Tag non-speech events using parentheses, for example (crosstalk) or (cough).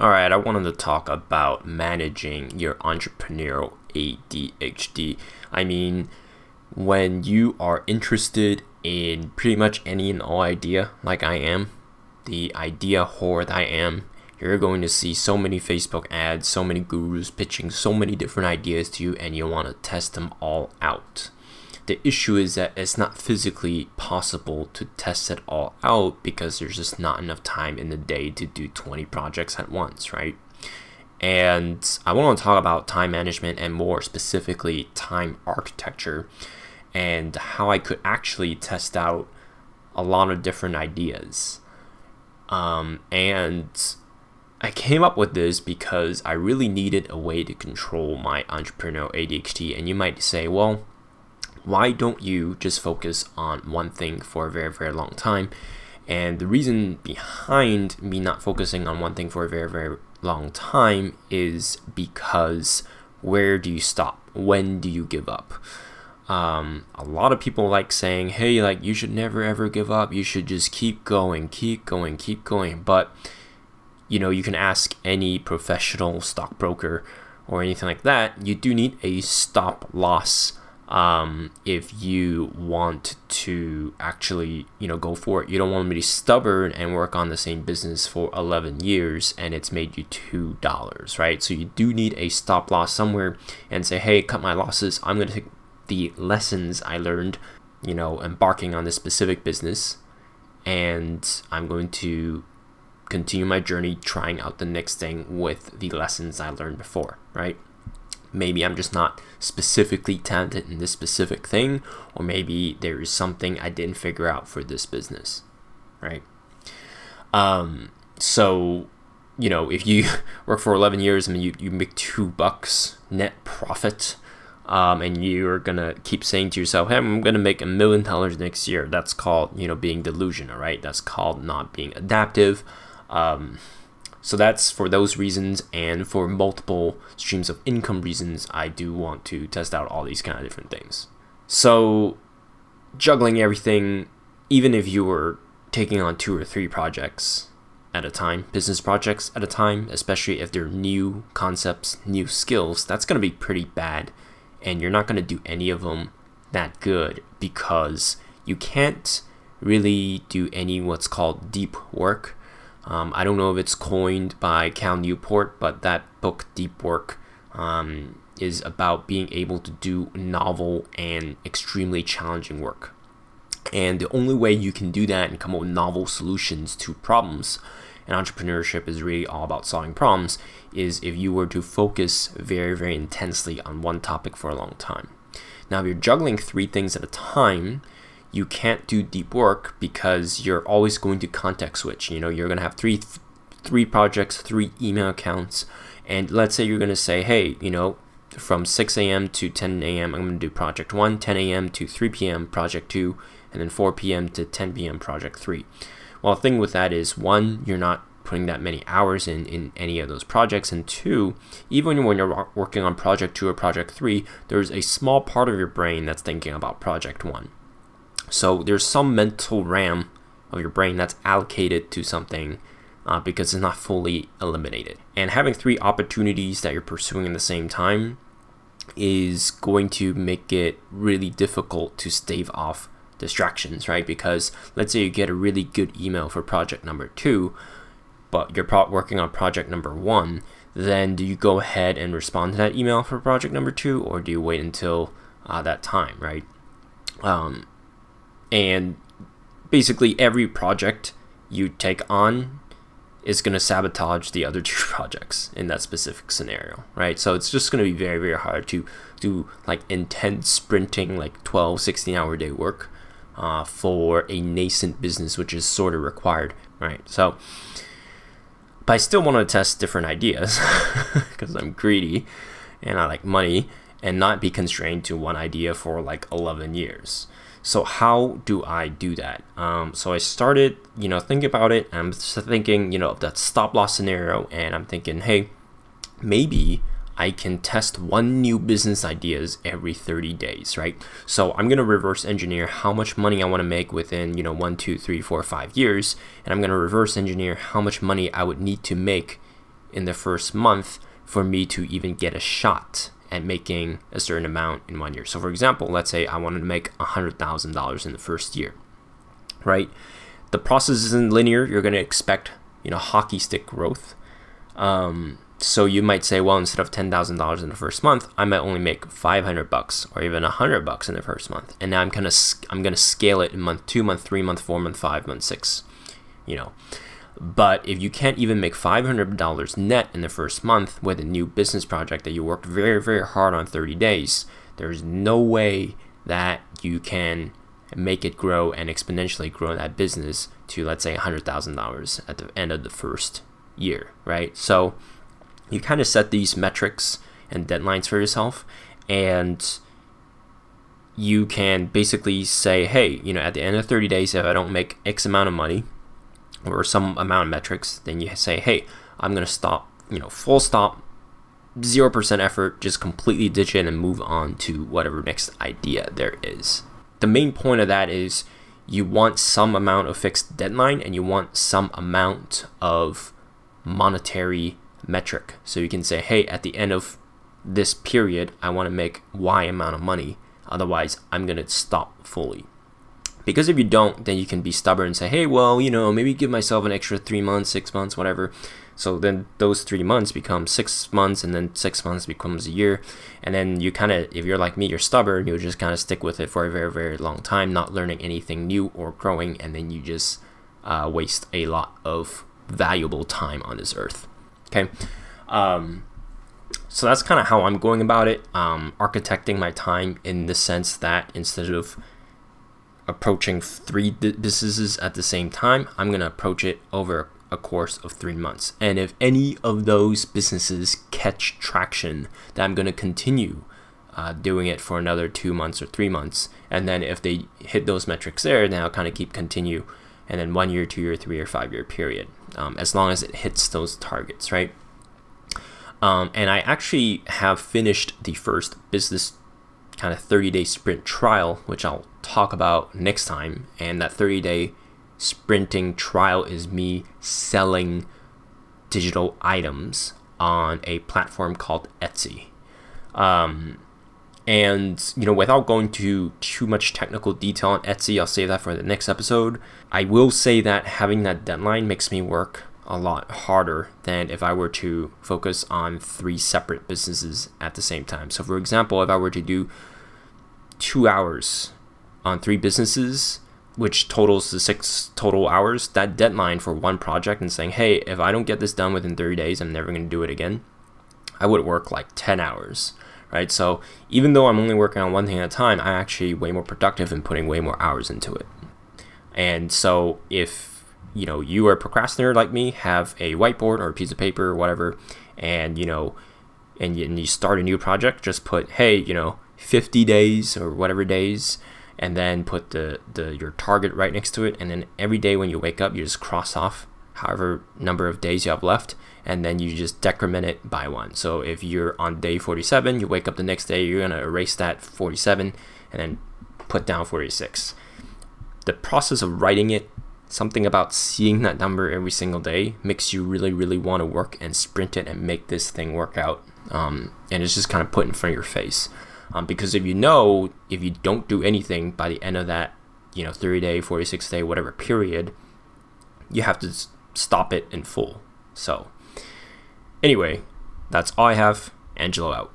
All right, I wanted to talk about managing your entrepreneurial ADHD. I mean, when you are interested in pretty much any and all idea, like I am, the idea whore that I am, you're going to see so many Facebook ads, so many gurus pitching so many different ideas to you, and you want to test them all out the issue is that it's not physically possible to test it all out because there's just not enough time in the day to do 20 projects at once, right? And I want to talk about time management and more specifically time architecture and how I could actually test out a lot of different ideas. Um, and I came up with this because I really needed a way to control my entrepreneurial ADHD. And you might say, well, why don't you just focus on one thing for a very, very long time? And the reason behind me not focusing on one thing for a very, very long time is because where do you stop? When do you give up? Um, a lot of people like saying, hey, like you should never ever give up. You should just keep going, keep going, keep going. But, you know, you can ask any professional stockbroker or anything like that. You do need a stop loss um, if you want to actually you know go for it. You don't want to be stubborn and work on the same business for 11 years and it's made you two dollars right? So you do need a stop loss somewhere and say hey cut my losses. I'm going to take the lessons i learned you know embarking on this specific business and i'm going to continue my journey trying out the next thing with the lessons i learned before right maybe I'm just not specifically talented in this specific thing, or maybe there is something I didn't figure out for this business, right? Um, so, you know, if you (laughs) work for 11 years, mean, you, you make two bucks net profit, um, and you're gonna keep saying to yourself, hey, I'm gonna make a million dollars next year. That's called, you know, being delusional, right? That's called not being adaptive. Um, so that's for those reasons and for multiple streams of income reasons, I do want to test out all these kind of different things. So juggling everything, even if you were taking on two or three projects at a time, business projects at a time, especially if they're new concepts, new skills, that's going to be pretty bad. And you're not going to do any of them that good because you can't really do any what's called deep work um, I don't know if it's coined by Cal Newport, but that book, Deep Work, um, is about being able to do novel and extremely challenging work. And the only way you can do that and come up with novel solutions to problems, and entrepreneurship is really all about solving problems, is if you were to focus very, very intensely on one topic for a long time. Now, if you're juggling three things at a time, you can't do deep work because you're always going to context switch. You know, you're going to have three three projects, three email accounts, and let's say you're going to say, hey, you know, from 6 a.m. to 10 a.m. I'm going to do project 1, 10 a.m. to 3 p.m. project 2, and then 4 p.m. to 10 p.m. project 3. Well, the thing with that is one, you're not putting that many hours in in any of those projects and two even when you're working on project 2 or project 3 there's a small part of your brain that's thinking about project 1 so there's some mental RAM of your brain that's allocated to something uh, because it's not fully eliminated. And having three opportunities that you're pursuing at the same time is going to make it really difficult to stave off distractions, right? Because let's say you get a really good email for project number two, but you're pro- working on project number one, then do you go ahead and respond to that email for project number two, or do you wait until uh, that time, right? Um, and basically every project you take on is going to sabotage the other (laughs) two projects in that specific scenario right? So it's just going to be very very hard to do like intense sprinting like 12 16 hour day work uh, for a nascent business which is sort of required right? So but i still want to test different ideas (laughs) because i'm greedy and i like money and not be constrained to one idea for like 11 years so how do I do that? Um, so I started, you know, thinking about it. I'm thinking, you know, of that stop loss scenario, and I'm thinking, hey, maybe I can test one new business ideas every 30 days, right? So I'm gonna reverse engineer how much money I want to make within, you know, one, two, three, four, five years, and I'm gonna reverse engineer how much money I would need to make in the first month for me to even get a shot at making a certain amount in one year. So, for example, let's say I wanted to make $100,000 in the first year, right? The process isn't linear. You're going to expect, you know, hockey stick growth. Um, so you might say, well, instead of ten thousand dollars in the first month, I might only make five hundred bucks or even hundred bucks in the first month, and now I'm gonna I'm gonna scale it in month two, month three, month four, month five, month six, you know. But if you can't even make five hundred dollars net in the first month with a new business project that you worked very very hard on thirty days, there's no way that you can make it grow and exponentially grow that business to let's say hundred thousand dollars at the end of the first year, right? So you kind of set these metrics and deadlines for yourself and you can basically say hey you know at the end of 30 days if i don't make x amount of money or some amount of metrics then you say hey i'm going to stop you know full stop 0% effort just completely ditch it and move on to whatever next idea there is the main point of that is you want some amount of fixed deadline and you want some amount of monetary metric. So you can say, hey, at the end of this period, I want to make Y amount of money. Otherwise, I'm going to stop fully. Because if you don't, then you can be stubborn and say, hey, well, you know, maybe give myself an extra three months, six months, whatever. So then those three months become six months, and then six months becomes a year. And then you kind of, if you're like me, you're stubborn, you'll just kind of stick with it for a very, very long time, not learning anything new or growing. And then you just uh, waste a lot of valuable time on this earth. Okay. Um, so that's kind of how I'm going about it. Um, architecting my time in the sense that instead of approaching three businesses at the same time, I'm going to approach it over a course of three months. And if any of those businesses catch traction, then I'm going to continue uh, doing it for another two months or three months. And then if they hit those metrics there, then I'll kind of keep continue and then one year, two year, three year, five year period, um, as long as it hits those targets, right? Um, and I actually have finished the first business kind of 30 day sprint trial, which I'll talk about next time. And that 30 day sprinting trial is me selling digital items on a platform called Etsy. Um, and, you know, without going to too much technical detail on Etsy, I'll save that for the next episode. I will say that having that deadline makes me work a lot harder than if I were to focus on three separate businesses at the same time. So, for example, if I were to do two hours on three businesses, which totals the six total hours, that deadline for one project and saying, hey, if I don't get this done within 30 days, I'm never going to do it again, I would work like 10 hours right? So even though I'm only working on one thing at a time, I'm actually way more productive and putting way more hours into it. And so if you know you are a procrastinator like me, have a whiteboard or a piece of paper or whatever, and you know, and you, and you start a new project, just put hey, you know, 50 days or whatever days. And then put the, the your target right next to it, and then every day when you wake up, you just cross off however number of days you have left, and then you just decrement it by one. So if you're on day 47, you wake up the next day, you're gonna erase that 47 and then put down 46. The process of writing it, something about seeing that number every single day makes you really, really want to work and sprint it and make this thing work out. Um, and it's just kind of put in front of your face. Um, because if you know, if you don't do anything by the end of that, you know, 30 day, 46 day, whatever period, you have to stop it in full. So, Anyway, that's all I have. Angelo out.